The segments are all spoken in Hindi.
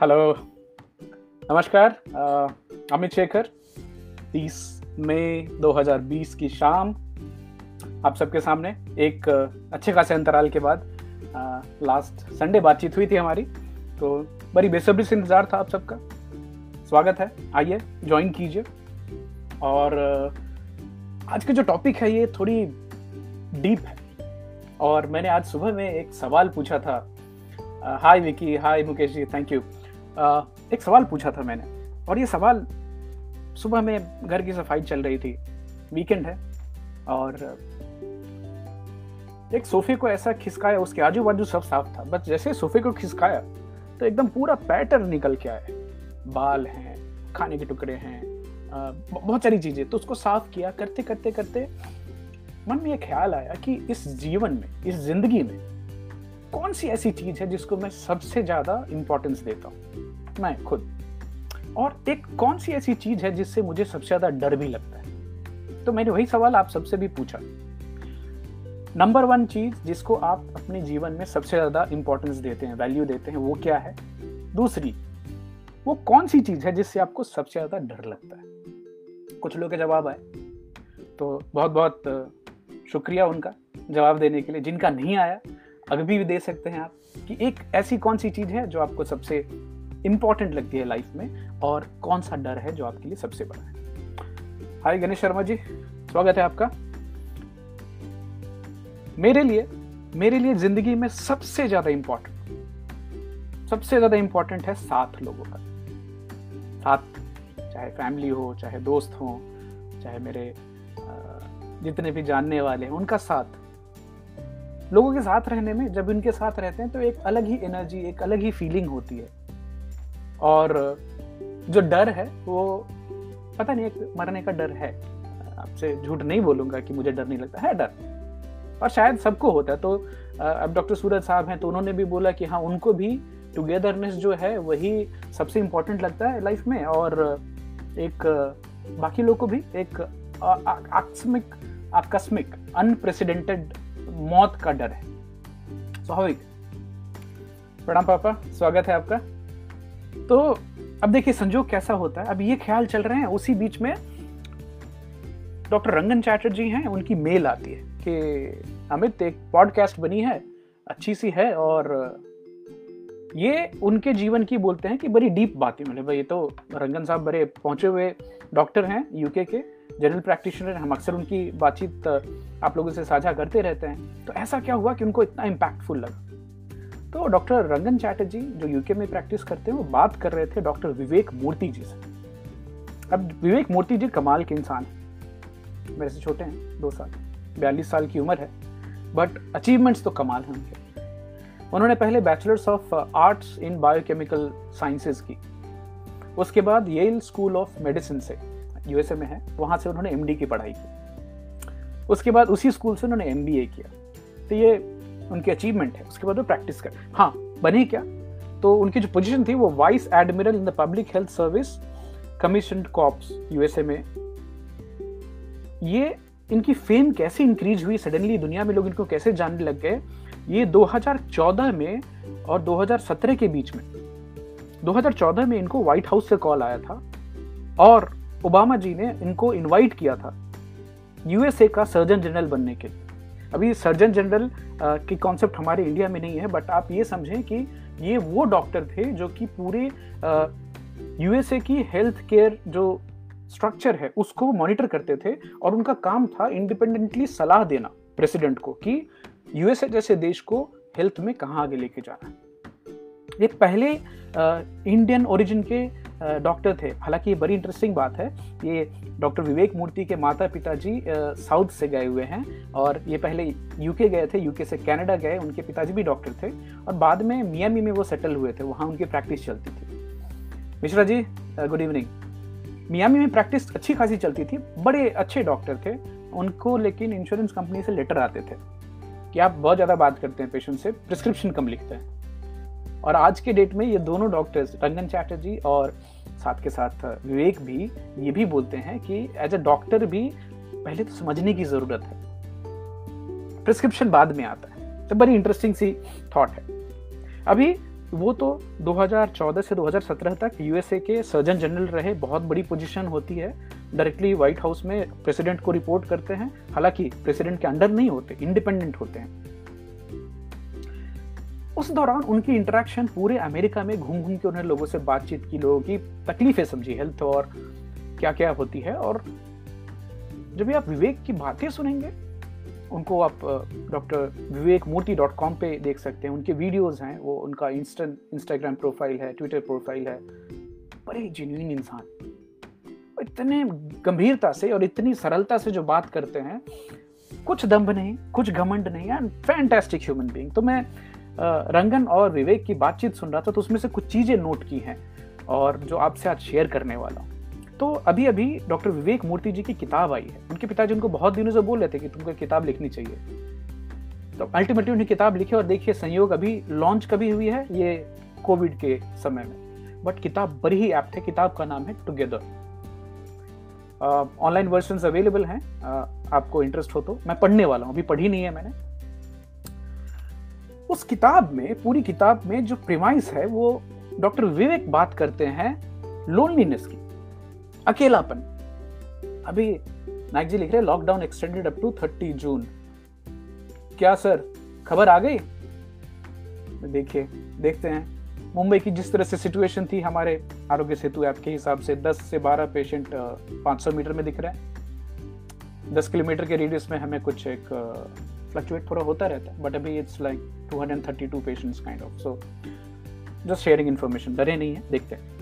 हेलो नमस्कार अमित शेखर 30 मई 2020 की शाम, आप सबके सामने एक अच्छे खासे अंतराल के बाद लास्ट संडे बातचीत हुई थी हमारी तो बड़ी बेसब्री से इंतज़ार था आप सबका। स्वागत है, आइए ज्वाइन कीजिए। और आज का जो टॉपिक है ये थोड़ी डीप है। और मैंने आज सुबह में एक सवाल पूछा था। Hi Vicky hi Mukesh ji thank you एक सवाल पूछा था मैंने, और ये सवाल सुबह में घर की सफ़ाई चल रही थी वीकेंड है, और एक सोफे को ऐसा खिसकाया, उसके आजू बाजू सब साफ़ था, बस जैसे सोफे को खिसकाया तो एकदम पूरा पैटर्न निकल के आया। बाल हैं, खाने के टुकड़े हैं बहुत सारी चीज़ें तो उसको साफ़ किया करते करते करते मन में ये ख्याल आया कि इस जीवन में, इस ज़िंदगी में कौन सी ऐसी चीज़ है जिसको मैं सबसे ज़्यादा इंपॉर्टेंस देता हूँ? मैं खुद। और एक कौन सी ऐसी चीज़ है जिससे मुझे सबसे ज़्यादा डर भी लगता है? तो मैंने वही सवाल आप सबसे भी पूछा। नंबर वन चीज़ जिसको आप अपने जीवन में सबसे ज़्यादा इंपॉर्टेंस देते हैं वैल्यू देते हैं, वो क्या है? दूसरी, वो कौन सी चीज़ है जिससे आपको सबसे ज़्यादा डर लगता है? कुछ लोग के जवाब आए। तो बहुत बहुत शुक्रिया उनका जवाब देने के लिए, जिनका नहीं आया। अभी भी दे सकते हैं आप कि एक ऐसी कौन सी चीज़ है जो आपको सबसे इंपॉर्टेंट लगती है लाइफ में और कौन सा डर है जो आपके लिए सबसे बड़ा है? हाय गणेश शर्मा जी, स्वागत है आपका। मेरे लिए मेरे लिए ज़िंदगी में सबसे ज़्यादा इंपॉर्टेंट सबसे ज़्यादा इंपॉर्टेंट है साथ लोगों का। साथ चाहे फैमिली हो, चाहे दोस्त हो, चाहे मेरे जितने भी जानने वाले हैं, उनका साथ। लोगों के साथ रहने में जब उनके साथ रहते हैं तो एक अलग ही एनर्जी एक अलग ही फीलिंग होती है। और जो डर है, वो पता नहीं, एक मरने का डर है। आपसे झूठ नहीं बोलूँगा कि मुझे डर नहीं लगता। है डर। और शायद सबको होता है। तो अब डॉक्टर सूरज साहब हैं तो उन्होंने भी बोला कि हाँ उनको भी टुगेदरनेस जो है, वही सबसे इम्पोर्टेंट लगता है लाइफ में। और एक, बाकी लोग को भी एक आकस्मिक आकस्मिक अनप्रेसिडेंटेड मौत का डर है। स्वाभाविक। प्रणाम पापा, स्वागत है आपका। तो अब देखिए संजोग कैसा होता है? अब ये ख्याल चल रहे हैं, उसी बीच में डॉक्टर रंगन चैटर्जी हैं, उनकी मेल आती है कि, अमित, एक पॉडकास्ट बनी है, अच्छी सी है और ये उनके जीवन की बोलते हैं कि बड़ी डीप बातें मतलब भाई, ये तो रंगन साहब बड़े पहुँचे हुए डॉक्टर हैं यूके के, जनरल प्रैक्टिशनर हम अक्सर उनकी बातचीत आप लोगों से साझा करते रहते हैं। तो ऐसा क्या हुआ कि उनको इतना इम्पैक्टफुल लगा? तो डॉक्टर रंगन चैटर्जी जो यूके में प्रैक्टिस करते हैं, वो बात कर रहे थे डॉक्टर विवेक मूर्ति जी से। अब विवेक मूर्ति जी कमाल के इंसान हैं। मेरे से छोटे हैं, दो साल, बयालीस साल की उम्र है बट अचीवमेंट्स तो कमाल हैं उनके। उन्होंने पहले bachelors of arts in biochemical sciences की। उसके बाद येल स्कूल ऑफ़ मेडिसिन से यूएसए में है, वहाँ से उन्होंने एमडी की पढ़ाई की। उसके बाद उसी स्कूल से उन्होंने एमबीए किया। तो ये उनकी अचीवमेंट है, उसके बाद वो प्रैक्टिस कर हाँ बने क्या? तो उनकी जो पोजीशन थी, वो vice admiral in the public health service commission corps USA में। ये इनकी फेम कैसे इंक्रीज हुई? सडनली दुनिया में लोग इनको कैसे जानने लग गए? ये 2014 में और 2017 के बीच में 2014 में इनको व्हाइट हाउस से कॉल आया था और ओबामा जी ने इनको इनवाइट किया था यूएसए का सर्जन जनरल बनने के लिए। अभी सर्जन जनरल की कॉन्सेप्ट हमारे इंडिया में नहीं है बट आप ये समझें कि ये वो डॉक्टर थे जो कि पूरे यूएसए की हेल्थ केयर जो स्ट्रक्चर है, उसको मॉनिटर करते थे और उनका काम था इंडिपेंडेंटली सलाह देना प्रेसिडेंट को कि यूएसए जैसे देश को हेल्थ में कहाँ आगे लेके जाना। है ये पहले इंडियन ओरिजिन के डॉक्टर थे। हालाँकि ये बड़ी इंटरेस्टिंग बात है। ये डॉक्टर विवेक मूर्ति के माता पिताजी साउथ से गए हुए हैं और ये पहले यूके गए थे यूके से कनाडा गए, उनके पिताजी भी डॉक्टर थे और बाद में मियामी में वो सेटल हुए थे, वहाँ उनकी प्रैक्टिस चलती थी। Mishra ji good evening Miami में प्रैक्टिस अच्छी खासी चलती थी, बड़े अच्छे डॉक्टर थे, उनको लेकिन इंश्योरेंस कंपनी से लेटर आते थे। कि आप बहुत ज़्यादा बात करते हैं पेशेंट से? प्रिस्क्रिप्शन कम लिखते हैं। और आज के डेट में ये दोनों डॉक्टर्स रंगन चैटर्जी और साथ के साथ विवेक भी ये भी बोलते हैं कि एज अ डॉक्टर भी पहले तो समझने की ज़रूरत है। प्रिस्क्रिप्शन बाद में आता है। तो बड़ी इंटरेस्टिंग सी थॉट है। अभी वो तो 2014 से 2017 तक यूएसए के सर्जन जनरल रहे, बहुत बड़ी पोजीशन होती है। डायरेक्टली व्हाइट हाउस में प्रेसिडेंट को रिपोर्ट करते हैं। हालाँकि प्रेसिडेंट के अंडर नहीं होते इंडिपेंडेंट होते हैं। उस दौरान उनकी इंटरेक्शन पूरे अमेरिका में घूम घूम के उन्होंने लोगों से बातचीत की, लोगों की तकलीफें समझी हेल्थ और क्या क्या होती है और जब भी आप विवेक की बातें सुनेंगे, उनको आप doctor Vivek Murthy dot com पे देख सकते हैं। उनके वीडियोज़ हैं, वो उनका इंस्टा इंस्टाग्राम प्रोफ़ाइल है ट्विटर प्रोफ़ाइल है। बड़े जेन्यून इंसान। इतने गंभीरता से और इतनी सरलता से जो बात करते हैं, कुछ दम्भ नहीं, कुछ घमंड नहीं एंड फैंटेस्टिक ह्यूमन बीइंग तो मैं रंगन और विवेक की बातचीत सुन रहा था तो उसमें से कुछ चीज़ें नोट की हैं और जो आपसे आज शेयर करने वाला हूँ। तो अभी अभी डॉक्टर विवेक मूर्ति जी की किताब आई है। उनके पिताजी उनको बहुत दिनों से बोल रहे थे कि तुमको किताब लिखनी चाहिए। तो अल्टीमेटली उन्हें किताब लिखी और देखिए, संयोग अभी लॉन्च कभी हुई है ये कोविड के समय में। बट किताब बड़ी ही ऐप्ट है किताब का नाम है टुगेदर। ऑनलाइन वर्जन अवेलेबल हैं। आपको इंटरेस्ट हो तो। मैं पढ़ने वाला हूँ, अभी पढ़ी नहीं है मैंने। उस किताब में, पूरी किताब में जो प्रिमाइस है, वो डॉक्टर विवेक बात करते हैं लोनलीनेस की, अकेलापन। अभी नाइक जी लिख रहे lockdown extended up to thirty June क्या सर खबर आ गई? देखिए, देखते हैं। मुंबई की जिस तरह से सिचुएशन थी, हमारे आरोग्य सेतु ऐप के हिसाब से 10 से 12 पेशेंट 500 मीटर में दिख रहे हैं। 10 किलोमीटर के रेडियस में हमें कुछ एक फ्लक्चुएट थोड़ा होता रहता है बट अभी it's like 232 patients kind of so just sharing information डरे नहीं है, देखते हैं।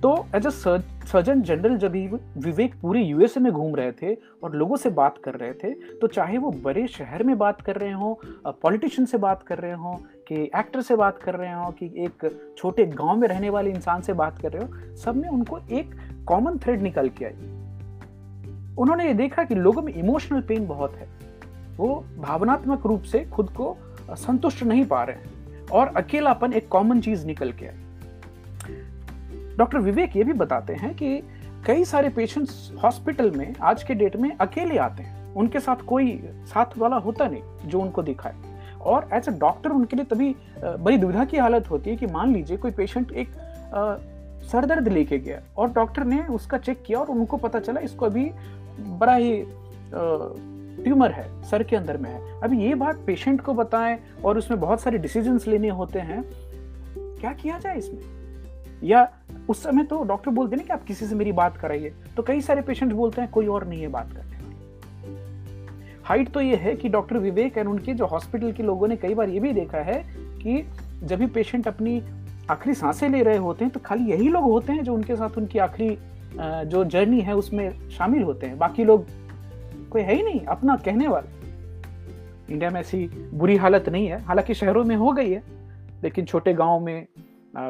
तो एज अ सर्जन जनरल जब विवेक पूरे यूएसए में घूम रहे थे और लोगों से बात कर रहे थे तो चाहे वो बड़े शहर में बात कर रहे हों पॉलिटिशियन से बात कर रहे हों, कि एक्टर से बात कर रहे हों, कि एक छोटे गाँव में रहने वाले इंसान से बात कर रहे हो, सब में उनको एक कॉमन थ्रेड निकल के आई। उन्होंने ये देखा कि लोगों में इमोशनल पेन बहुत है। वो भावनात्मक रूप से खुद को संतुष्ट नहीं पा रहे हैं और अकेलापन एक कॉमन चीज़ निकल के आई। डॉक्टर विवेक ये भी बताते हैं कि कई सारे पेशेंट्स हॉस्पिटल में आज के डेट में अकेले आते हैं। उनके साथ कोई साथ वाला होता नहीं जो उनको दिखाए। और एज ए डॉक्टर उनके लिए तभी बड़ी दुविधा की हालत होती है कि मान लीजिए कोई पेशेंट एक सरदर्द लेके गया और डॉक्टर ने उसका चेक किया और उनको पता चला इसको अभी बड़ा ही ट्यूमर है, सर के अंदर में है। अभी ये बात पेशेंट को बताएँ और उसमें बहुत सारे डिसीजंस लेने होते हैं, क्या किया जाए इसमें? या उस समय तो डॉक्टर बोलते ना कि आप किसी से मेरी बात कराइए तो कई सारे पेशेंट बोलते हैं, कोई और नहीं है बात करने हाइट तो ये है कि डॉक्टर विवेक एंड उनके जो हॉस्पिटल के लोगों ने कई बार ये भी देखा है कि जब भी पेशेंट अपनी आखिरी साँसें ले रहे होते हैं तो खाली यही लोग होते हैं जो उनके साथ उनकी आखिरी जो जर्नी है, उसमें शामिल होते हैं। बाकी लोग कोई है ही नहीं, अपना कहने वाला। इंडिया में ऐसी बुरी हालत नहीं है। हालाँकि शहरों में हो गई है, लेकिन छोटे गाँव में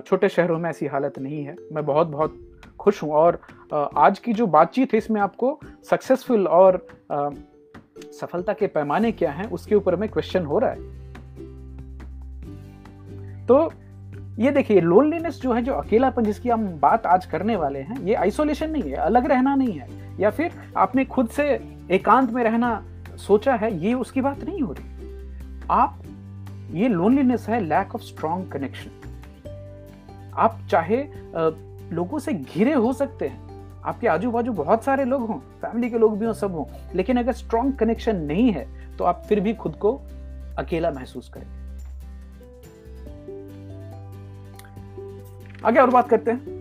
छोटे शहरों में ऐसी हालत नहीं है। मैं बहुत बहुत खुश हूँ और आज की जो बातचीत है, इसमें आपको सक्सेसफुल और सफलता के पैमाने क्या हैं, उसके ऊपर में क्वेश्चन हो रहा है। तो ये देखिए लोनलीनेस जो है, जो अकेलापन जिसकी हम बात आज करने वाले हैं, ये आइसोलेशन नहीं है, अलग रहना नहीं है। या फिर आपने खुद से एकांत में रहना सोचा है, ये उसकी बात नहीं हो रही। आप, ये लोनलीनेस है लैक ऑफ़ स्ट्रॉन्ग कनेक्शन आप चाहे लोगों से घिरे हो सकते हैं। आपके आजू बाजू बहुत सारे लोग हों फैमिली के लोग भी हों, सब हों, लेकिन अगर स्ट्रॉन्ग कनेक्शन नहीं है तो आप फिर भी खुद को अकेला महसूस करेंगे। आगे और बात करते हैं।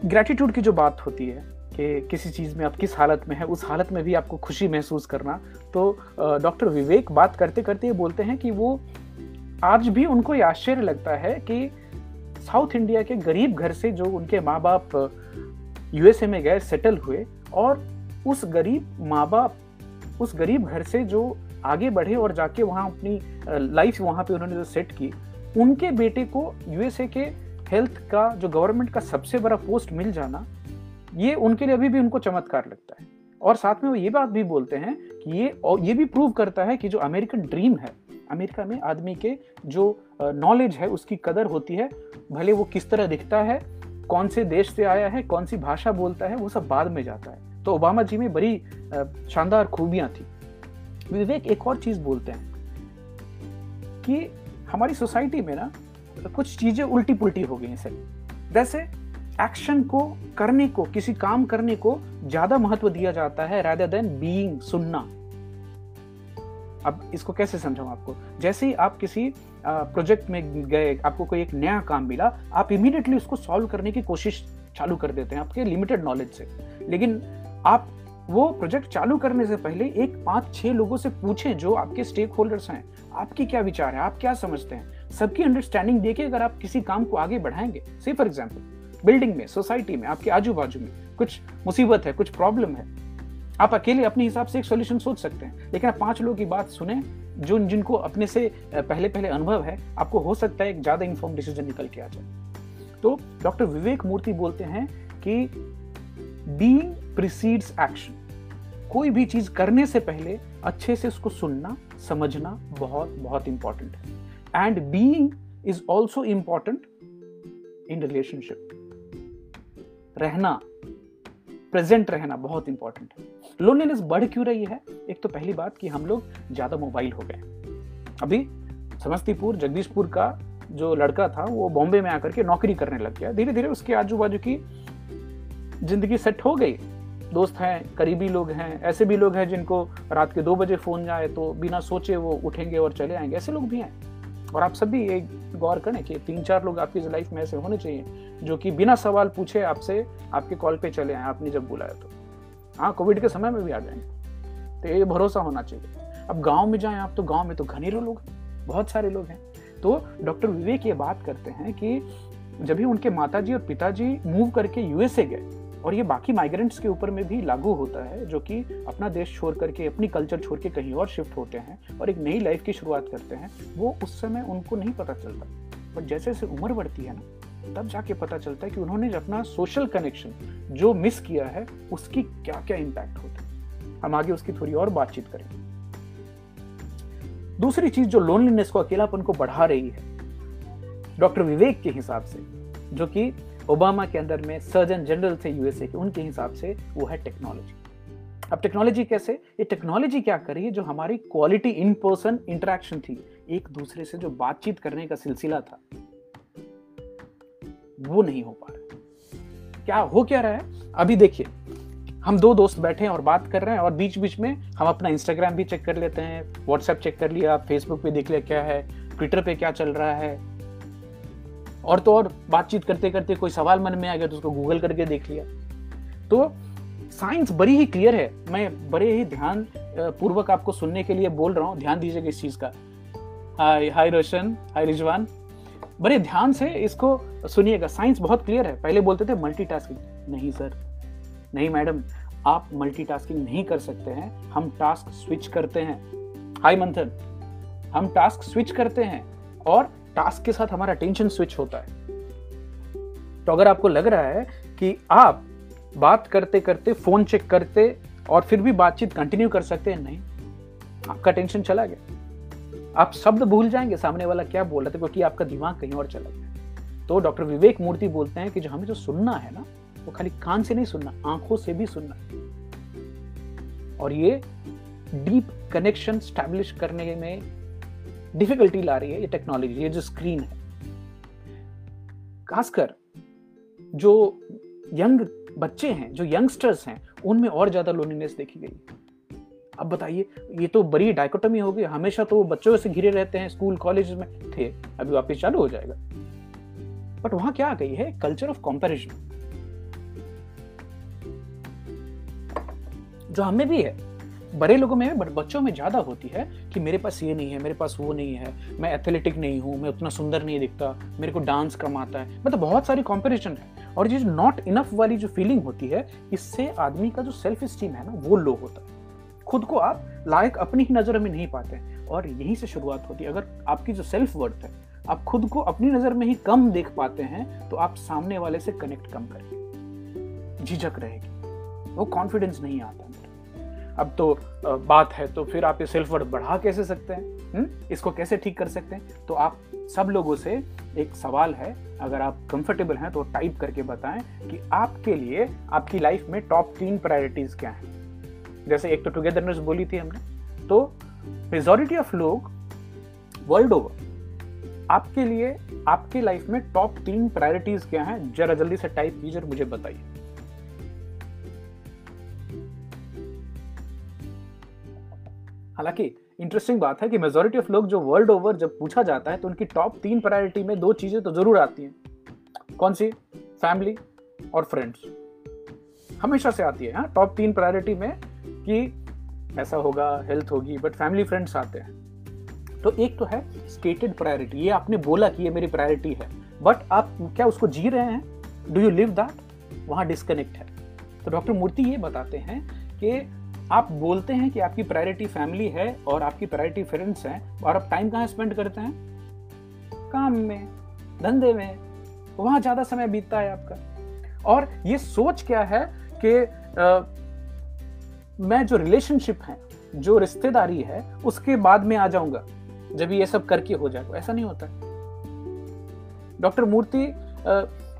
ग्रेटिट्यूड की जो बात होती है कि किसी चीज़ में आप किस हालत में है, उस हालत में भी आपको खुशी महसूस करना। तो डॉक्टर विवेक बात करते करते ये बोलते हैं कि वो आज भी उनको ये आश्चर्य लगता है कि साउथ इंडिया के गरीब घर से जो उनके माँ बाप यूएसए में गए, सेटल हुए और उस गरीब माँ बाप उस गरीब घर से जो आगे बढ़े और जाके वहाँ अपनी लाइफ वहाँ पे उन्होंने जो सेट की उनके बेटे को यूएसए के हेल्थ का, जो गवर्नमेंट का सबसे बड़ा पोस्ट मिल जाना, ये उनके लिए अभी भी उनको चमत्कार लगता है। और साथ में वो ये बात भी बोलते हैं कि ये, और ये भी प्रूव करता है कि जो अमेरिकन ड्रीम है अमेरिका में आदमी के जो नॉलेज है, उसकी कदर होती है, भले वो किस तरह दिखता है, कौन से देश से आया है, कौन सी भाषा बोलता है, वो सब बाद में जाता है। तो ओबामा जी में बड़ी शानदार खूबियाँ थी। विवेक एक और चीज़ बोलते हैं कि हमारी सोसाइटी में ना कुछ चीज़ें उल्टी पुल्टी हो गई हैं सर जैसे एक्शन को करने को, किसी काम करने को ज़्यादा महत्व दिया जाता है रादर देन बीइंग सुनना। अब इसको कैसे समझाऊं आपको? जैसे ही आप किसी प्रोजेक्ट में गए, आपको कोई एक नया काम मिला, आप इमीडिएटली उसको सॉल्व करने की कोशिश चालू कर देते हैं आपके लिमिटेड नॉलेज से। लेकिन आप वो प्रोजेक्ट चालू करने से पहले एक पाँच छह लोगों से पूछें जो आपके स्टेक होल्डर्स हैं। आपकी क्या विचार है? आप क्या समझते हैं? सबकी अंडरस्टैंडिंग देके अगर आप किसी काम को आगे बढ़ाएँगे। से फॉर एग्ज़ाम्पल बिल्डिंग में सोसाइटी में, आपके आजू बाजू में कुछ मुसीबत है, कुछ प्रॉब्लम है। आप अकेले अपने हिसाब से एक सोल्यूशन सोच सकते हैं। लेकिन आप पाँच लोगों की बात सुने, जो जिनको अपने से पहले पहले अनुभव है, आपको हो सकता है एक ज़्यादा इन्फॉर्म डिसीज़न निकल के आ जाए। तो डॉक्टर विवेक मूर्ति बोलते हैं कि बीइंग प्रिसीड्स एक्शन कोई भी चीज़ करने से पहले अच्छे से उसको सुनना, समझना बहुत बहुत इंपॉर्टेंट है. And being is also important in relationship रहना प्रेजेंट रहना बहुत इंपॉर्टेंट है. लोनलीनेस बढ़ क्यों रही है? एक तो पहली बात कि हम लोग ज़्यादा मोबाइल हो गए अभी समस्तीपुर, जगदीशपुर का जो लड़का था, वो बॉम्बे में आकर के नौकरी करने लग गया. धीरे धीरे उसके आजू बाजू की ज़िंदगी सेट हो गई. दोस्त हैं, करीबी लोग हैं, ऐसे भी लोग हैं जिनको रात के दो बजे फ़ोन जाए तो बिना सोचे वो उठेंगे और चले आएँगे। ऐसे लोग भी हैं। और आप सब भी एक गौर करें कि तीन चार लोग आपकी लाइफ में ऐसे होने चाहिए जो कि बिना सवाल पूछे आपसे आपके कॉल पे चले आए, आपने जब बुलाया तो। हाँ कोविड के समय में भी आ जाएँगे। तो ये भरोसा होना चाहिए। अब गाँव में जाए आप तो गाँव में तो घनेरों लोग हैं, बहुत सारे लोग हैं। तो डॉक्टर विवेक ये बात करते हैं कि जब भी उनके माताजी और पिताजी मूव करके यूएसए गए और ये बाकी माइग्रेंट्स के ऊपर में भी लागू होता है, जो कि अपना देश छोड़ करके, अपनी कल्चर छोड़ के कहीं और शिफ्ट होते हैं और एक नई लाइफ की शुरुआत करते हैं, वो उस समय उनको नहीं पता चलता। बट जैसे जैसे उम्र बढ़ती है ना, तब जाके पता चलता है कि उन्होंने अपना सोशल कनेक्शन जो मिस किया है, उसकी क्या क्या इम्पैक्ट होता है। हम आगे उसकी थोड़ी और बातचीत करेंगे। दूसरी चीज़ जो लोनलीनेस को अकेलापन को बढ़ा रही है डॉक्टर विवेक के हिसाब से, जो कि ओबामा के अंदर में सर्जन जनरल थे यूएसए के, उनके हिसाब से वो है टेक्नोलॉजी अब टेक्नोलॉजी कैसे? ये टेक्नोलॉजी क्या कर है? जो हमारी क्वालिटी इन पर्सन इंटरेक्शन थी, एक दूसरे से जो बातचीत करने का सिलसिला था, वो नहीं हो पा रहा क्या हो क्या रहा है? अभी देखिए, हम दो दोस्त बैठे हैं और बात कर रहे हैं और बीच बीच में हम अपना इंस्टाग्राम भी चेक कर लेते हैं व्हाट्सएप चेक कर लिया फेसबुक पे देख लिया क्या है ट्विटर पे क्या चल रहा है और तो और बातचीत करते करते कोई सवाल मन में आ गया तो उसको गूगल करके देख लिया। तो साइंस बड़ी ही क्लियर है। मैं बड़े ही ध्यान पूर्वक आपको सुनने के लिए बोल रहा हूँ। ध्यान दीजिएगा इस चीज़ का। हाय हाय रोशन, हाय रिजवान। बड़े ध्यान से इसको सुनिएगा। साइंस बहुत क्लियर है। पहले बोलते थे मल्टीटास्किंग नहीं सर। नहीं मैडम, आप मल्टीटास्किंग नहीं कर सकते हैं। हम टास्क स्विच करते हैं। हाय मंथन। हम टास्क स्विच करते हैं। और टास्क के साथ हमारा टेंशन स्विच होता है। तो अगर आपको लग रहा है कि आप बात करते करते फ़ोन चेक करते और फिर भी बातचीत कंटिन्यू कर सकते हैं, नहीं। आपका टेंशन चला गया। आप शब्द भूल जाएँगे, सामने वाला क्या बोल रहे थे, क्योंकि आपका दिमाग कहीं और चला गया। तो डॉक्टर विवेक मूर्ति बोलते हैं कि जो हमें जो सुनना है ना, वो खाली कान से नहीं सुनना, आँखों से भी सुनना। और ये डीप कनेक्शन स्टैब्लिश करने में डिफिकल्टी ला रही है ये टेक्नोलॉजी ये जो स्क्रीन है। खासकर जो यंग बच्चे हैं, जो यंगस्टर्स हैं, उनमें और ज़्यादा लोनलीनेस देखी गई। अब बताइए, ये तो बड़ी डायकोटमी हो गई। हमेशा तो बच्चों से घिरे रहते हैं स्कूल कॉलेज में। थे, अभी वापस चालू हो जाएगा। बट वहाँ क्या आ गई है? कल्चर ऑफ़ कॉम्पेरिजन जो हमें भी है बड़े लोगों में, बट बच्चों में ज़्यादा होती है कि मेरे पास ये नहीं है, मेरे पास वो नहीं है, मैं एथलेटिक नहीं हूँ, मैं उतना सुंदर नहीं दिखता, मेरे को डांस कम आता है। मतलब बहुत सारी कॉम्पिटिशन है। और ये जो नॉट इनफ वाली जो फीलिंग होती है, इससे आदमी का जो सेल्फ स्टीम है ना, वो लो होता है। खुद को आप लायक अपनी ही नज़र में नहीं पाते और यहीं से शुरुआत होती है। अगर आपकी जो सेल्फ वर्थ है, आप खुद को अपनी नज़र में ही कम देख पाते हैं तो आप सामने वाले से कनेक्ट कम करेंगे। झिझक रहेगी। वो कॉन्फिडेंस नहीं आता। अब तो बात है तो फिर आप ये सेल्फ वर्थ बढ़ा कैसे सकते हैं? हुँ? इसको कैसे ठीक कर सकते हैं? तो आप सब लोगों से एक सवाल है, अगर आप कंफर्टेबल हैं तो टाइप करके बताएँ कि आपके लिए आपकी लाइफ में टॉप तीन प्रायोरिटीज क्या हैं? जैसे एक तो टुगेदरनेस बोली थी हमने तो मेजोरिटी ऑफ़ लोग वर्ल्ड ओवर आपके लिए, आपकी लाइफ में टॉप तीन प्रायोरिटीज क्या हैं? जरा जल्दी से टाइप कीजिए और मुझे बताइए। हालाँकि इंटरेस्टिंग बात है कि मेजोरिटी ऑफ़ लोग जो वर्ल्ड ओवर जब पूछा जाता है तो उनकी टॉप तीन प्रायोरिटी में दो चीज़ें तो ज़रूर आती हैं। कौन सी? फैमिली और फ्रेंड्स हमेशा से आती है टॉप तीन प्रायोरिटी में कि ऐसा होगा हेल्थ होगी बट फैमिली फ्रेंड्स आते हैं। तो एक तो है स्टेटेड प्रायोरिटी ये आपने बोला कि ये मेरी प्रायोरिटी है। बट आप क्या उसको जी रहे हैं? डू यू लिव दैट वहाँ डिस्कनेक्ट है। तो डॉक्टर मूर्ति ये बताते हैं कि आप बोलते हैं कि आपकी प्रायोरिटी फैमिली है और आपकी प्रायोरिटी फ्रेंड्स हैं और आप टाइम कहाँ स्पेंड करते हैं? काम में धंधे में वहाँ ज़्यादा समय बीतता है आपका। और ये सोच क्या है कि आ, मैं जो रिलेशनशिप है जो रिश्तेदारी है उसके बाद में आ जाऊँगा जब ये सब करके हो जाए ऐसा नहीं होता। डॉक्टर मूर्ति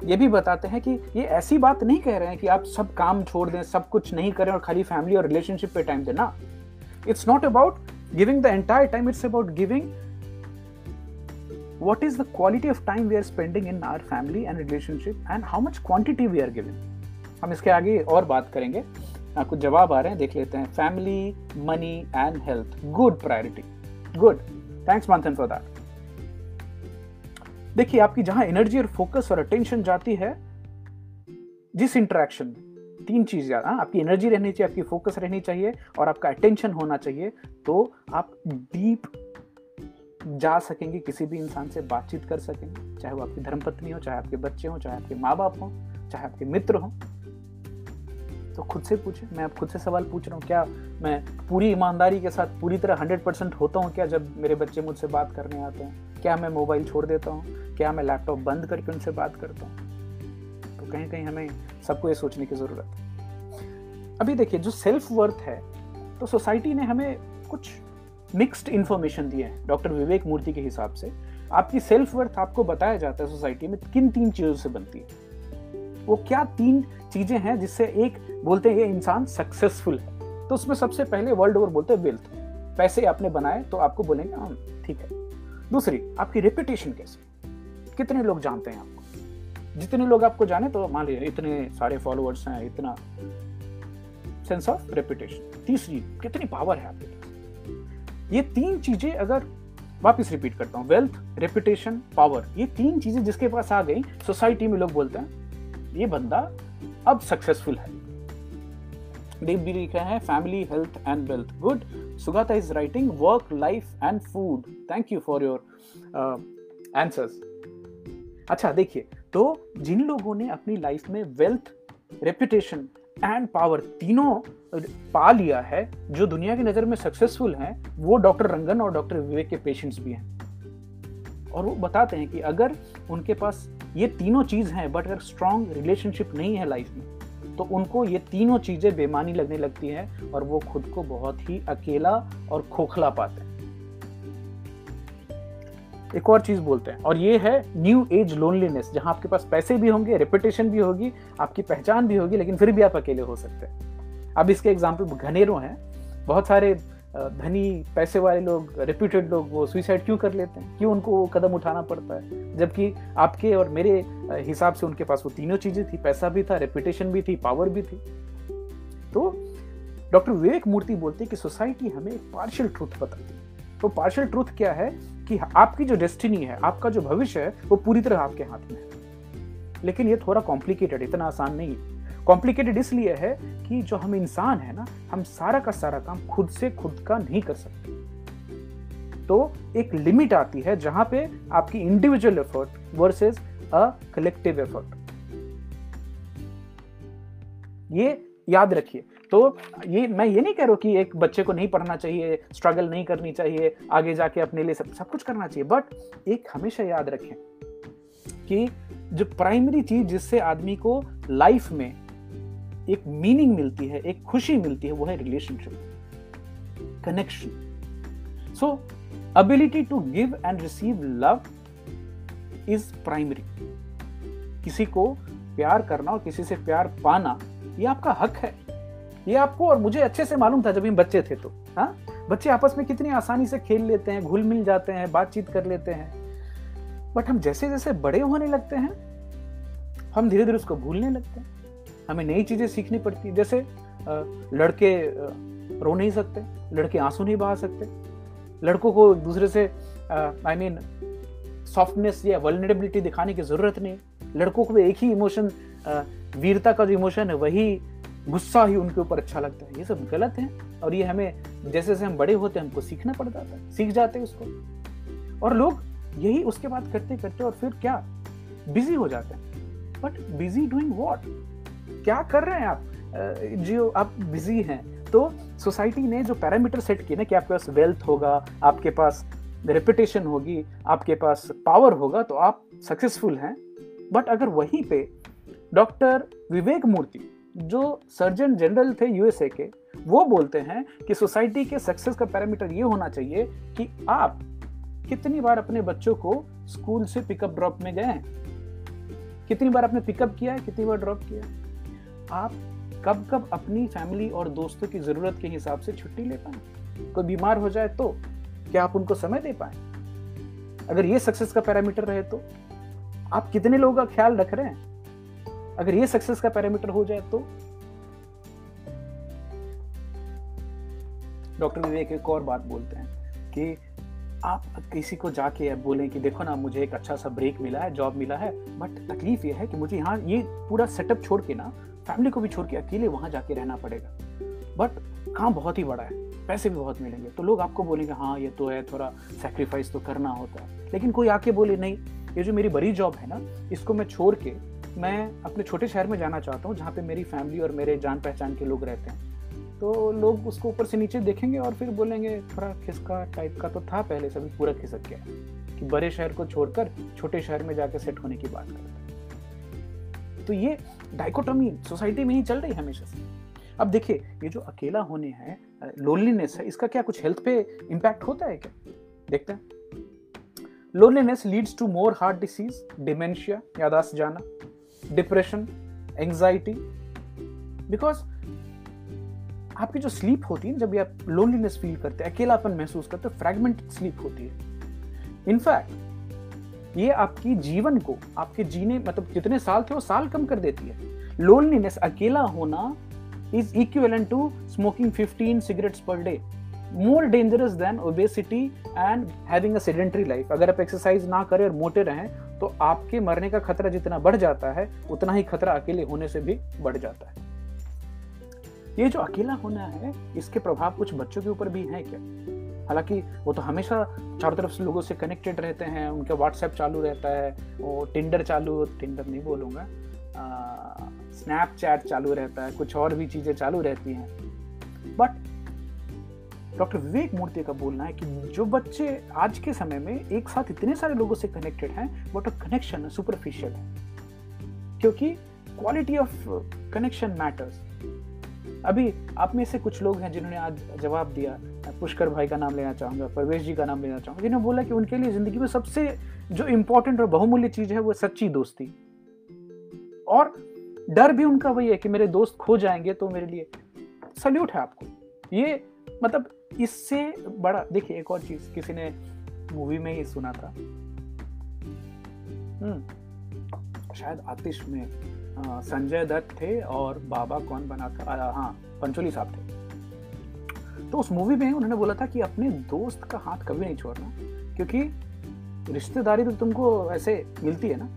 ये भी बताते हैं कि ये ऐसी बात नहीं कह रहे हैं कि आप सब काम छोड़ दें, सब कुछ नहीं करें और खाली फैमिली और रिलेशनशिप पे टाइम देना it's not about giving the entire time it's about giving what is the quality of time we are spending in our family and relationship and how much quantity we are giving हम इसके आगे और बात करेंगे। कुछ जवाब आ रहे हैं, देख लेते हैं। Family money and health good priority good thanks Manthan for that देखिए आपकी जहाँ एनर्जी और फोकस और अटेंशन जाती है जिस इंटरेक्शन तीन चीज़ ज़्यादा हाँ, आपकी एनर्जी रहनी चाहिए आपकी फोकस रहनी चाहिए और आपका अटेंशन होना चाहिए तो आप डीप जा सकेंगे किसी भी इंसान से बातचीत कर सकेंगे चाहे वो आपकी धर्मपत्नी हो चाहे आपके बच्चे हो चाहे आपके माँ बाप हो चाहे आपके मित्र हो। तो खुद से पूछे, मैं खुद से सवाल पूछ रहा हूँ, क्या मैं पूरी ईमानदारी के साथ पूरी तरह हंड्रेड परसेंट होता हूँ क्या जब मेरे बच्चे मुझसे बात करने आते हैं? क्या मैं मोबाइल छोड़ देता हूँ? क्या मैं लैपटॉप बंद करके उनसे बात करता हूँ? तो कहीं कहीं हमें सबको ये सोचने की ज़रूरत है। अभी देखिए, जो सेल्फ वर्थ है तो सोसाइटी ने हमें कुछ मिक्स्ड इन्फॉर्मेशन दी है डॉक्टर विवेक मूर्ति के हिसाब से। आपकी सेल्फ वर्थ आपको बताया जाता है सोसाइटी में, किन तीन चीज़ों से बनती है? वो क्या तीन चीज़ें हैं जिससे एक बोलते हैं ये इंसान सक्सेसफुल है? तो उसमें सबसे पहले वर्ल्ड ओवर बोलते हैं वेल्थ पैसे आपने बनाए तो आपको बोलेंगे हाँ ठीक है। दूसरी, आपकी रेपुटेशन कैसे? कितने लोग जानते हैं आपको? जितने लोग आपको जाने तो मान लीजिए इतने सारे फॉलोअर्स हैं, इतना सेंस ऑफ़ रेपुटेशन तीसरी, कितनी पावर है आपके पास? ये तीन चीज़ें अगर वापिस रिपीट करता हूँ वेल्थ रेपुटेशन पावर ये तीन चीज़ें जिसके पास आ गई सोसाइटी में लोग बोलते हैं ये बंदा अब सक्सेसफुल है। डीप भी लिखा है family health and wealth good Sugata is writing work life and food thank you for your answers अच्छा देखिए तो जिन लोगों ने अपनी लाइफ में वेल्थ रेपुटेशन एंड पावर तीनों पा लिया है, जो दुनिया की नज़र में सक्सेसफुल हैं, वो डॉक्टर रंगन और डॉक्टर विवेक के पेशेंट्स भी हैं। और वो बताते हैं कि अगर उनके पास ये तीनों चीज़ हैं बट अगर स्ट्रॉन्ग रिलेशनशिप नहीं है लाइफ में तो उनको ये तीनों चीज़ें बेमानी लगने लगती हैं और वो खुद को बहुत ही अकेला और खोखला पाते हैं। एक और चीज़ बोलते हैं, और ये है न्यू एज लोनलीनेस जहाँ आपके पास पैसे भी होंगे रेपुटेशन भी होगी, आपकी पहचान भी होगी, लेकिन फिर भी आप अकेले हो सकते हैं। अब इसके एग्ज़ाम्पल घनेरों हैं, बहुत सारे धनी पैसे वाले लोग रेप्यूटेड लोग वो सुइसाइड क्यों कर लेते हैं? क्यों उनको वो कदम उठाना पड़ता है? जबकि आपके और मेरे हिसाब से उनके पास वो तीनों चीज़ें थी, पैसा भी था रेपुटेशन भी थी पावर भी थी। तो डॉक्टर विवेक मूर्ति बोलते कि सोसाइटी हमें एक पार्शियल ट्रूथ बताती है। तो पार्शियल ट्रूथ क्या है? कि आपकी जो डेस्टिनी है, आपका जो भविष्य है, वो पूरी तरह आपके हाथ में है। लेकिन ये थोड़ा कॉम्प्लिकेटेड इतना आसान नहीं है। कॉम्प्लिकेटेड इसलिए है कि जो हम इंसान है ना, हम सारा का सारा काम खुद से खुद का नहीं कर सकते। तो एक लिमिट आती है जहाँ पे आपकी individual effort versus a collective effort ये याद रखिए। तो ये मैं ये नहीं कह रहा कि एक बच्चे को नहीं पढ़ना चाहिए स्ट्रगल नहीं करनी चाहिए, आगे जाके अपने लिए सब सब कुछ करना चाहिए। बट एक हमेशा याद रखें कि जो प्राइमरी चीज़ जिससे आदमी को लाइफ में एक मीनिंग मिलती है, एक खुशी मिलती है, वो है relationship connection so ability to give and receive love is primary किसी को प्यार करना और किसी से प्यार पाना, ये आपका हक है। ये आपको और मुझे अच्छे से मालूम था जब हम बच्चे थे तो हाँ? बच्चे आपस में कितनी आसानी से खेल लेते हैं, घुल मिल जाते हैं, बातचीत कर लेते हैं। बट हम जैसे जैसे बड़े होने लगते हैं, हम धीरे धीरे उसको भूलने लगते हैं। हमें नई चीज़ें सीखनी पड़ती है। जैसे लड़के रो नहीं सकते, लड़के आँसू नहीं बहा सकते। लड़कों को एक दूसरे से आई मीन सॉफ्टनेस या वर्नरेबिलिटी दिखाने की ज़रूरत नहीं लड़कों को एक ही इमोशन वीरता का जो इमोशन है, वही गुस्सा ही उनके ऊपर अच्छा लगता है। ये सब गलत है और ये हमें, जैसे जैसे हम बड़े होते हैं, हमको सीखना पड़ जाता है सीख जाते हैं उसको। और लोग यही उसके बाद करते करते और फिर क्या? बिज़ी हो जाते हैं। बट बिज़ी डूइंग वॉट क्या कर रहे हैं आप? जियो, आप बिज़ी हैं। तो सोसाइटी ने जो पैरामीटर सेट किए ना कि आपके पास वेल्थ होगा, आपके पास रेपुटेशन होगी, आपके पास पावर होगा तो आप सक्सेसफुल हैं। बट अगर वहीं पे डॉक्टर विवेक मूर्ति, जो सर्जन जनरल थे यूएसए के, वो बोलते हैं कि सोसाइटी के सक्सेस का पैरामीटर ये होना चाहिए कि आप कितनी बार अपने बच्चों को स्कूल से पिकअप ड्रॉप में गए हैं? कितनी बार आपने पिकअप किया है? कितनी बार ड्रॉप किया आप कब कब अपनी फैमिली और दोस्तों की ज़रूरत के हिसाब से छुट्टी ले पाए? कोई बीमार हो जाए तो क्या आप उनको समय दे पाए? अगर ये सक्सेस का पैरामीटर रहे तो? आप कितने लोगों का ख्याल रख रहे हैं? अगर ये सक्सेस का पैरामीटर हो जाए तो? डॉक्टर विवेक, एक और बात बोलते हैं कि आप किसी को जाके बोलें कि देखो ना, मुझे एक अच्छा सा ब्रेक मिला है जॉब मिला है बट तकलीफ़ ये है कि मुझे यहाँ ये पूरा सेटअप छोड़ के ना फैमिली को भी छोड़ के अकेले वहाँ जाके रहना पड़ेगा। बट काम बहुत ही बड़ा है, पैसे भी बहुत मिलेंगे। तो लोग आपको बोलेंगे हाँ ये तो है, थोड़ा सेक्रीफाइस तो करना होता है। लेकिन कोई आके बोले, नहीं, ये जो मेरी बड़ी जॉब है ना, इसको मैं छोड़ के, मैं अपने छोटे शहर में जाना चाहता हूँ, जहाँ पे मेरी फैमिली और मेरे जान पहचान के लोग रहते हैं। तो लोग उसको ऊपर से नीचे देखेंगे और फिर बोलेंगे, थोड़ा खिसका टाइप का तो था पहले से पूरा खिसक गया कि बड़े शहर को छोड़कर छोटे शहर में जाकर सेट होने की बात करते हैं तो ये डाइकोटमी सोसाइटी में ही चल रही है हमेशा से। अब देखिए, ये जो अकेला होने हैं लोनलीनेस है, इसका क्या कुछ हेल्थ पे इम्पैक्ट होता है क्या? देखते हैं। Loneliness leads to more heart disease dementia यादाश्त जाना डिप्रेशन एंजाइटी बिकॉज़ आपकी जो स्लीप होती है जब आप लोनलीनेस फील करते हैं, अकेलापन महसूस करते हैं फ्रैगमेंट स्लीप होती है। इनफैक्ट ये आपकी जीवन को, आपके जीने मतलब कितने साल थे वो साल कम कर देती है। लोनलीनेस अकेला होना is equivalent to smoking 15 cigarettes per day. More dangerous than obesity and having a sedentary life. अगर आप एक्सरसाइज ना करें और मोटे रहें तो आपके मरने का खतरा जितना बढ़ जाता है, उतना ही खतरा अकेले होने से भी बढ़ जाता है। ये जो अकेला होना है, इसके प्रभाव कुछ बच्चों के ऊपर भी है क्या? हालाँकि वो तो हमेशा चारों तरफ़ से लोगों से कनेक्टेड रहते हैं, उनका व्हाट्सएप चालू रहता है, वो टिंडर चालू टिंडर नहीं बोलूँगा स्नैपचैट चालू रहता है, कुछ और भी चीज़ें चालू रहती हैं। बट डॉक्टर विवेक मूर्ति का बोलना है कि जो बच्चे आज के समय में एक साथ इतने सारे लोगों से कनेक्टेड हैं बट कनेक्शन सुपरफिशियल है। क्योंकि क्वालिटी ऑफ़ कनेक्शन मैटर्स अभी आप में से कुछ लोग हैं जिन्होंने आज जवाब दिया, पुष्कर भाई का नाम लेना चाहूँगा, परवेश जी का नाम लेना चाहूँगा, जिन्होंने बोला कि उनके लिए ज़िंदगी में सबसे जो इंपॉर्टेंट और बहुमूल्य चीज़ है वो सच्ची दोस्ती। और डर भी उनका वही है कि मेरे दोस्त खो जाएँगे तो मेरे लिए सल्यूट है आपको। ये मतलब इससे बड़ा, देखिए एक और चीज़, किसी ने मूवी में ही सुना था। हम्म शायद आतिश में। संजय दत्त थे और बाबा कौन बना था? हाँ पंचोली साहब थे। तो उस मूवी में उन्होंने बोला था कि अपने दोस्त का हाथ कभी नहीं छोड़ना, क्योंकि रिश्तेदारी तो तुमको ऐसे मिलती है ना,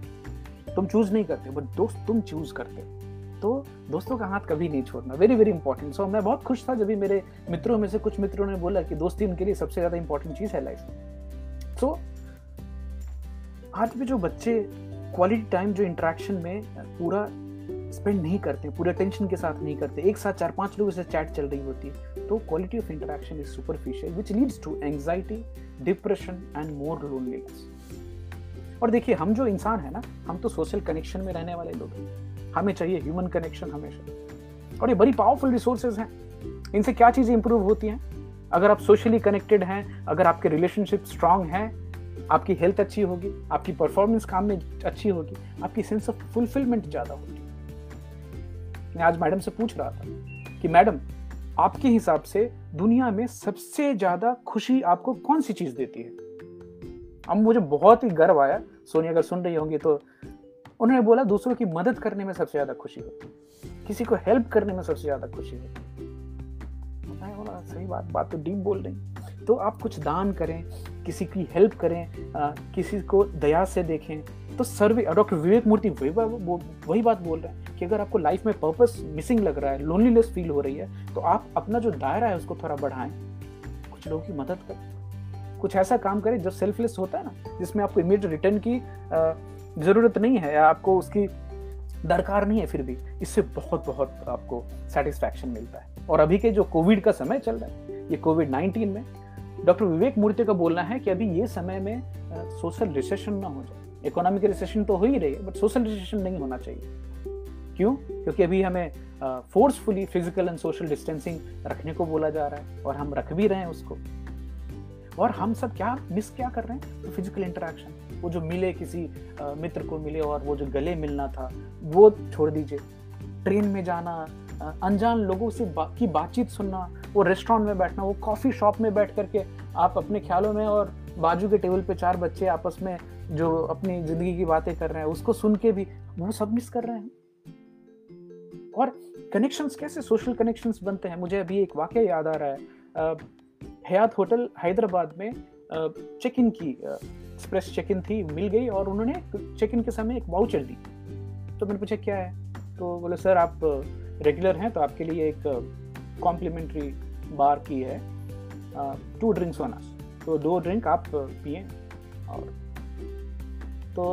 तुम चूज़ नहीं करते बट दोस्त तुम चूज़ करते। तो दोस्तों का हाथ कभी नहीं छोड़ना वेरी वेरी इंपॉर्टेंट सो मैं बहुत खुश था जब भी मेरे मित्रों में से कुछ मित्रों ने बोला कि दोस्ती उनके लिए सबसे ज़्यादा इंपॉर्टेंट चीज़ है लाइफ सो आज भी जो बच्चे क्वालिटी टाइम जो इंटरेक्शन में पूरा स्पेंड नहीं करते, पूरे टेंशन के साथ नहीं करते, एक साथ चार पाँच लोगों से चैट चल रही होती है तो quality of interaction is superficial which leads to anxiety depression and more loneliness और देखिए, हम जो इंसान है ना, हम तो सोशल कनेक्शन में रहने वाले लोग हैं। हमें चाहिए ह्यूमन कनेक्शन हमेशा। और ये बड़ी पावरफुल रिसोर्सेज हैं। इनसे क्या चीज़ें इंप्रूव होती हैं? अगर आप सोशली कनेक्टेड हैं, अगर आपके रिलेशनशिप स्ट्रांग हैं आपकी हेल्थ अच्छी होगी, आपकी परफॉर्मेंस काम में अच्छी होगी, आपकी सेंस ऑफ़ फुलफिलमेंट ज़्यादा होगी। मैं आज मैडम से पूछ रहा था कि मैडम आपके हिसाब से दुनिया में सबसे ज़्यादा खुशी आपको कौन सी चीज़ देती है? अब मुझे बहुत ही गर्व आया। सोनिया अगर सुन रही होंगी तो उन्होंने बोला, दूसरों की मदद करने में सबसे ज़्यादा खुशी होती है। किसी को हेल्प करने में सबसे ज़्यादा खुशी होती मैं बोला सही बात बात तो डीप बोल रही तो आप कुछ दान करें किसी की हेल्प करें आ, किसी को दया से देखें तो सर्वे डॉक्टर विवेक मूर्ति वही वही बात बोल रहे हैं कि अगर आपको लाइफ में पर्पस मिसिंग लग रहा है लोनलीनेस फील हो रही है तो आप अपना जो दायरा है उसको थोड़ा बढ़ाएँ। कुछ लोगों की मदद करें। कुछ ऐसा काम करें जो सेल्फलेस होता है ना जिसमें आपको इमीडिएट रिटर्न की ज़रूरत नहीं है या आपको उसकी दरकार नहीं है फिर भी। इससे बहुत बहुत आपको सेटिस्फैक्शन मिलता है। और अभी के जो कोविड का समय चल रहा है, ये कोविड नाइन्टीन में, डॉक्टर विवेक मूर्ति का बोलना है कि अभी ये समय में सोशल रिसेशन ना हो जाए। इकोनॉमिक रिसेशन तो हो ही रही है, बट सोशल रिसेशन नहीं होना चाहिए। क्यों? क्योंकि अभी हमें forcefully physical and social distancing रखने को बोला जा रहा है, और हम रख भी रहे हैं उसको। और हम सब क्या मिस क्या कर रहे हैं? तो फ़िज़िकल इंटरेक्शन वो जो मिले किसी मित्र को मिले और वो जो गले मिलना था, वो छोड़ दीजिए। ट्रेन में जाना अनजान लोगों से बा, की बातचीत सुनना वो रेस्टोरेंट में बैठना वो कॉफ़ी शॉप में बैठ करके आप अपने ख्यालों में और बाजू के टेबल पे चार बच्चे आपस में जो अपनी ज़िंदगी की बातें कर रहे हैं उसको सुन के भी वो सब मिस कर रहे हैं। और कनेक्शंस कैसे सोशल कनेक्शंस बनते हैं मुझे अभी एक वाक्य याद आ रहा है। हयात होटल हैदराबाद में चेक इन की एक्सप्रेस चेक इन थी मिल गई और उन्होंने चेक इन के समय एक वाउचर दी। तो मैंने पूछा क्या है? तो बोले सर आप रेगुलर हैं तो आपके लिए एक कॉम्प्लीमेंट्री बार की है टू ड्रिंक्स वन आस तो दो ड्रिंक आप पिए और तो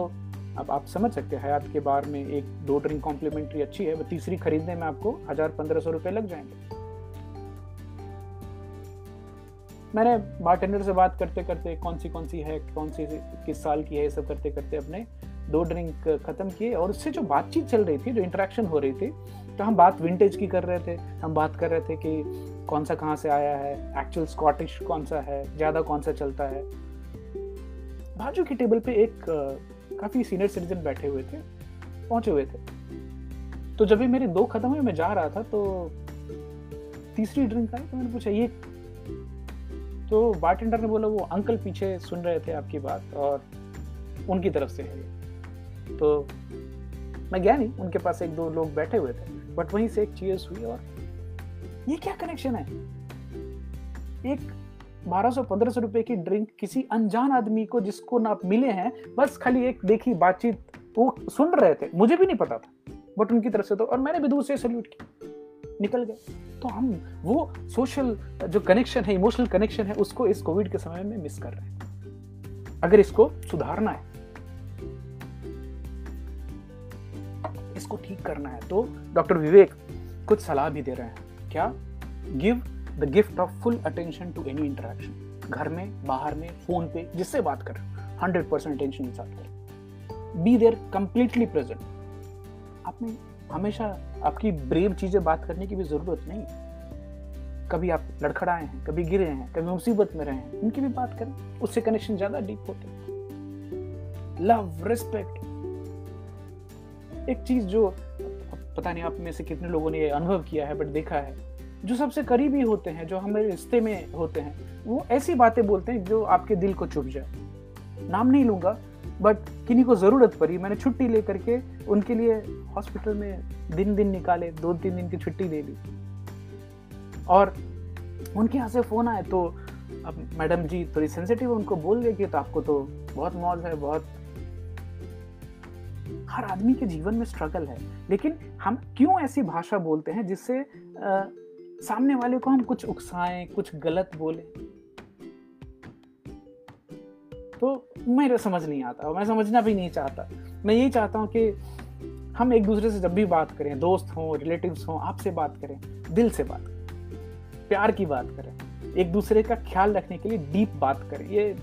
अब आप समझ सकते हैं हयात के बार में एक दो ड्रिंक कॉम्प्लीमेंट्री अच्छी है, वो तीसरी खरीदने में आपको हज़ार पंद्रह सौ रुपये लग जाएँगे। मैंने बारटेंडर से बात करते करते कौन सी कौन सी है कौन सी किस साल की है, ये सब करते करते अपने दो ड्रिंक ख़त्म किए और उससे जो बातचीत चल रही थी, जो इंटरेक्शन हो रही थी तो हम बात विंटेज की कर रहे थे, हम बात कर रहे थे कि कौन सा कहाँ से आया है एक्चुअल स्कॉटिश कौन सा है, ज़्यादा कौन सा चलता है। बाजू की टेबल पे एक काफ़ी सीनियर सिटीजन बैठे हुए थे, पहुँचे हुए थे। तो जब भी मेरे दो खत्म हुए मैं जा रहा था तो तीसरी ड्रिंक आई तो मैंने पूछा, ये तो बारटेंडर ने बोला, वो अंकल पीछे सुन रहे थे आपकी बात और उनकी तरफ़ से है तो मैं गया नहीं, उनके पास एक दो लोग बैठे हुए थे। बट वहीं से एक चीयर्स हुई और ये क्या कनेक्शन है? एक बारह सौ पंद्रह सौ रुपए की ड्रिंक किसी अनजान आदमी को जिसको ना मिले हैं, बस खाली एक देखी बातचीत, वो सुन रहे थे। मुझे भी नहीं पता था, बट उनकी तरफ़ से तो। और मैंने भी दूर से सल्यूट किया निकल गए। तो हम वो सोशल जो कनेक्शन है इमोशनल कनेक्शन है, उसको इस कोविड के समय में मिस कर रहे हैं। अगर इसको सुधारना है इसको ठीक करना है। तो डॉक्टर विवेक कुछ सलाह भी दे रहे हैं। क्या? Give the gift of full attention to any interaction घर में, बाहर में फ़ोन पे, जिससे बात कर हंड्रेड परसेंट अटेंशन के साथ बी देर कंप्लीटली प्रेजेंट आपने हमेशा आपकी ब्रेव चीज़ें बात करने की भी ज़रूरत नहीं कभी आप लड़खड़ाए हैं, कभी गिरे हैं, कभी मुसीबत में रहे हैं, उनकी भी बात करें। उससे कनेक्शन ज़्यादा डीप होते हैं। लव रिस्पेक्ट एक चीज़ जो पता नहीं आप में से कितने लोगों ने ये अनुभव किया है बट देखा है, जो सबसे करीबी होते हैं, जो हमारे रिश्ते में होते हैं, वो ऐसी बातें बोलते हैं जो आपके दिल को चुभ जाए। नाम नहीं लूँगा बट किन्हीं को ज़रूरत पड़ी, मैंने छुट्टी लेकर के उनके लिए हॉस्पिटल में दिन दिन निकाले दो तीन दिन की छुट्टी ले ली। और उनके यहाँ से फ़ोन आए तो अब मैडम जी थोड़ी सेंसिटिव उनको बोल गए कि तो आपको तो बहुत मौज है, बहुत हर आदमी के जीवन में स्ट्रगल है। लेकिन हम क्यों ऐसी भाषा बोलते हैं जिससे सामने वाले को हम कुछ उकसाएँ, कुछ गलत बोलें? तो मेरे समझ नहीं आता, मैं समझना भी नहीं चाहता। मैं यही चाहता हूँ कि हम एक दूसरे से जब भी बात करें, दोस्त हों रिलेटिव्स हों, आपसे बात करें, दिल से बात करें, प्यार की बात करें, एक दूसरे का ख्याल रखने के लिए डीप बात करें, ये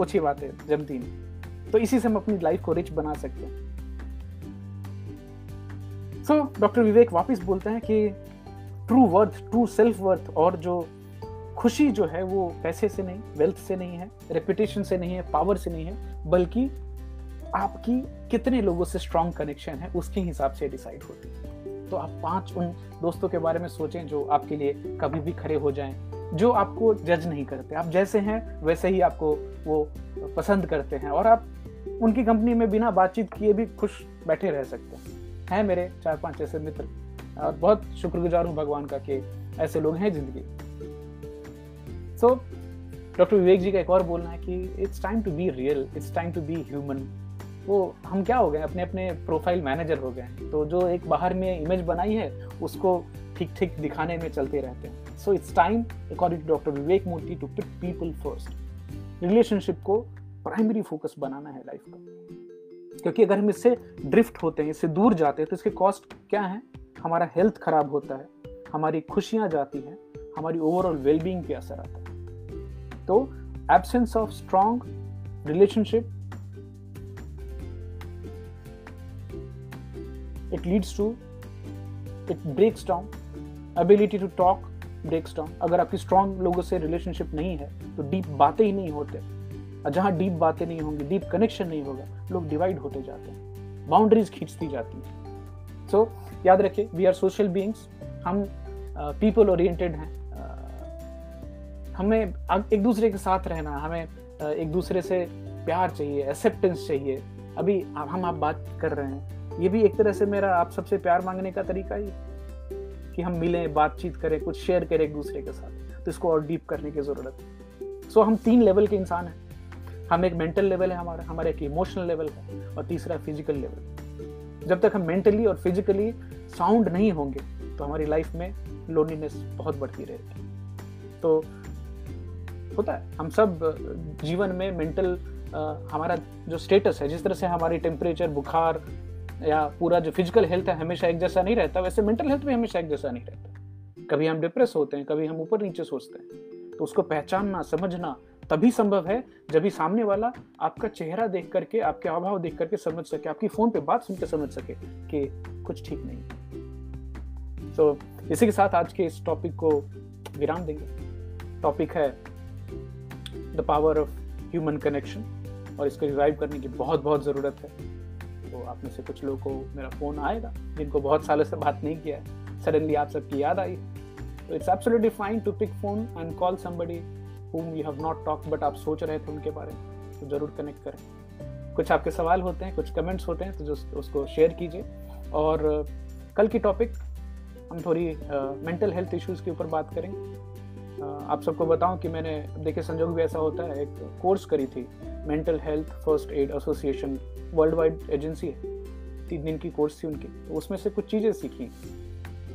अच्छी बात है, जमती नहीं। तो इसी से हम अपनी लाइफ को रिच बना सकते हैं। सो डॉक्टर विवेक वापस बोलते हैं कि true worth true self worth और जो खुशी जो है वो पैसे से नहीं वेल्थ से नहीं है रेपुटेशन से नहीं है पावर से नहीं है, बल्कि आपकी कितने लोगों से स्ट्रॉन्ग कनेक्शन है, उसके हिसाब से डिसाइड होती है। तो आप पाँच उन दोस्तों के बारे में सोचें जो आपके लिए कभी भी खड़े हो जाएँ, जो आपको जज नहीं करते। आप जैसे हैं, वैसे ही आपको वो पसंद करते हैं और आप उनकी कंपनी में बिना बातचीत किए भी खुश बैठे रह सकते हैं। हैं मेरे चार पाँच ऐसे मित्र। और बहुत शुक्रगुजार हूँ भगवान का कि ऐसे लोग हैं ज़िंदगी। सो डॉक्टर विवेक जी का एक और बोलना है कि it's time to be real it's time to be human वो हम क्या हो गए अपने अपने प्रोफ़ाइल मैनेजर हो गए तो जो एक बाहर में इमेज बनाई है, उसको ठीक ठीक दिखाने में चलते रहते हैं। So it's time according to doctor Vivek Murthy to put people first relationship को प्राइमरी फोकस बनाना है लाइफ का। क्योंकि अगर हम इससे ड्रिफ्ट होते हैं, इससे दूर जाते हैं तो इसके कॉस्ट क्या है? हमारा हेल्थ खराब होता है, हमारी खुशियाँ जाती हैं, हमारी ओवरऑल वेलबींग पे असर आता है। तो absence of strong relationship it leads to, it breaks down. Ability to talk breaks down. अगर आपकी स्ट्रॉन्ग लोगों से रिलेशनशिप नहीं है तो डीप बातें ही नहीं होते। जहाँ डीप बातें नहीं होंगी डीप कनेक्शन नहीं होगा लोग डिवाइड होते जाते हैं। बाउंड्रीज खींचती जाती हैं। सो so, याद रखिए वी आर सोशल बींग्स हम पीपल ओरिएंटेड हैं। हमें एक दूसरे के साथ रहना हमें एक दूसरे से प्यार चाहिए एक्सेप्टेंस चाहिए। अभी हम आप बात कर रहे हैं ये भी एक तरह से मेरा आप सबसे प्यार मांगने का तरीका ही कि हम मिलें बातचीत करें कुछ शेयर करें एक दूसरे के साथ। तो इसको और डीप करने की ज़रूरत है। सो so, हम तीन लेवल के इंसान हैं। हम एक मेंटल लेवल है, हमारा हमारा एक इमोशनल लेवल है, और तीसरा फ़िज़िकल लेवल जब तक हम मेंटली और फिजिकली साउंड नहीं होंगे तो हमारी लाइफ में लोनलीनेस बहुत बढ़ती रहेगी। तो होता है, हम सब जीवन में मेंटल हमारा जो स्टेटस है, जिस तरह से हमारी टेम्परेचर बुखार, या पूरा जो फ़िज़िकल हेल्थ है, हमेशा एक जैसा नहीं रहता, वैसे मेंटल हेल्थ भी हमेशा एक जैसा नहीं रहता। कभी हम डिप्रेस होते हैं, कभी हम ऊपर नीचे सोचते हैं तो उसको पहचानना, समझना तभी संभव है जब भी सामने वाला आपका चेहरा देख करके आपके अभाव देख करके समझ सके आपकी फ़ोन पे बात सुन के समझ सके कि कुछ ठीक नहीं तो so, इसी के साथ आज के इस टॉपिक को विराम देंगे। टॉपिक है the power of human connection और इसको रिवाइव करने की बहुत बहुत ज़रूरत है। तो आप में से कुछ लोगों को मेरा फ़ोन आएगा जिनको बहुत सालों से बात नहीं किया है। सडनली आप सबकी याद आई। तो it's absolutely fine to pick phone and call somebody whom you have not talked but आप सोच रहे थे उनके बारे में तो ज़रूर कनेक्ट करें। कुछ आपके सवाल होते हैं, कुछ कमेंट्स होते हैं तो जो उसको शेयर कीजिए। और कल की टॉपिक हम थोड़ी मेंटल हेल्थ इश्यूज़ के ऊपर बात करेंगे। आप सबको बताऊँ कि मैंने, देखिए, संजोग भी ऐसा होता है, एक कोर्स करी थी mental health first aid association worldwide agency है। तीन दिन की कोर्स थी उनकी तो उसमें से कुछ चीज़ें सीखी।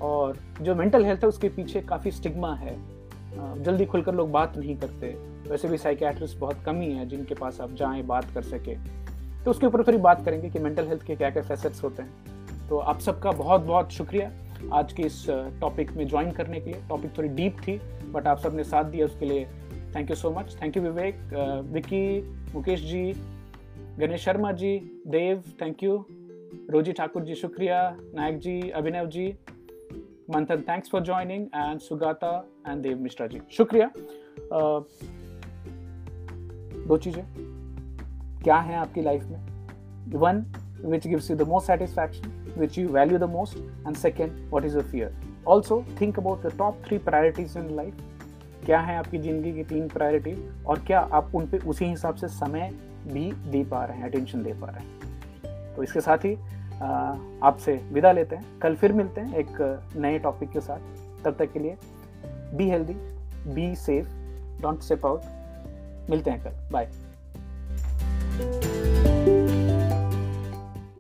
और जो मेंटल हेल्थ है, उसके पीछे काफ़ी स्टिग्मा है। जल्दी खुलकर लोग बात नहीं करते। वैसे भी साइकेट्रिस्ट बहुत कम ही है जिनके पास आप जाएँ, बात कर सके। तो उसके ऊपर थोड़ी बात करेंगे कि मेंटल हेल्थ के क्या क्या फैसेट्स होते हैं। तो आप सबका बहुत बहुत शुक्रिया आज के इस टॉपिक में ज्वाइन करने के लिए। टॉपिक थोड़ी डीप थी बट आप सबने साथ दिया उसके लिए। Thank you so much thank you Vivek Vicky Mukesh ji Ganesh Sharma ji Dev thank you Rosy Thakur ji, शुक्रिया. Nayak ji Abhinav ji Manthan thanks for joining and Sugata and Dev Mishra ji शुक्रिया दो चीज़ें। क्या है आपकी लाइफ में? One which gives you the most satisfaction which you value the most and second what is a fear also think about the top three priorities in life क्या है आपकी ज़िंदगी की तीन प्रायोरिटी और क्या आप उन पर उसी हिसाब से समय भी दे पा रहे हैं अटेंशन दे पा रहे हैं? तो इसके साथ ही आपसे विदा लेते हैं। कल फिर मिलते हैं एक नए टॉपिक के साथ। तब तक के लिए be healthy be safe don't step out मिलते हैं कल। बाय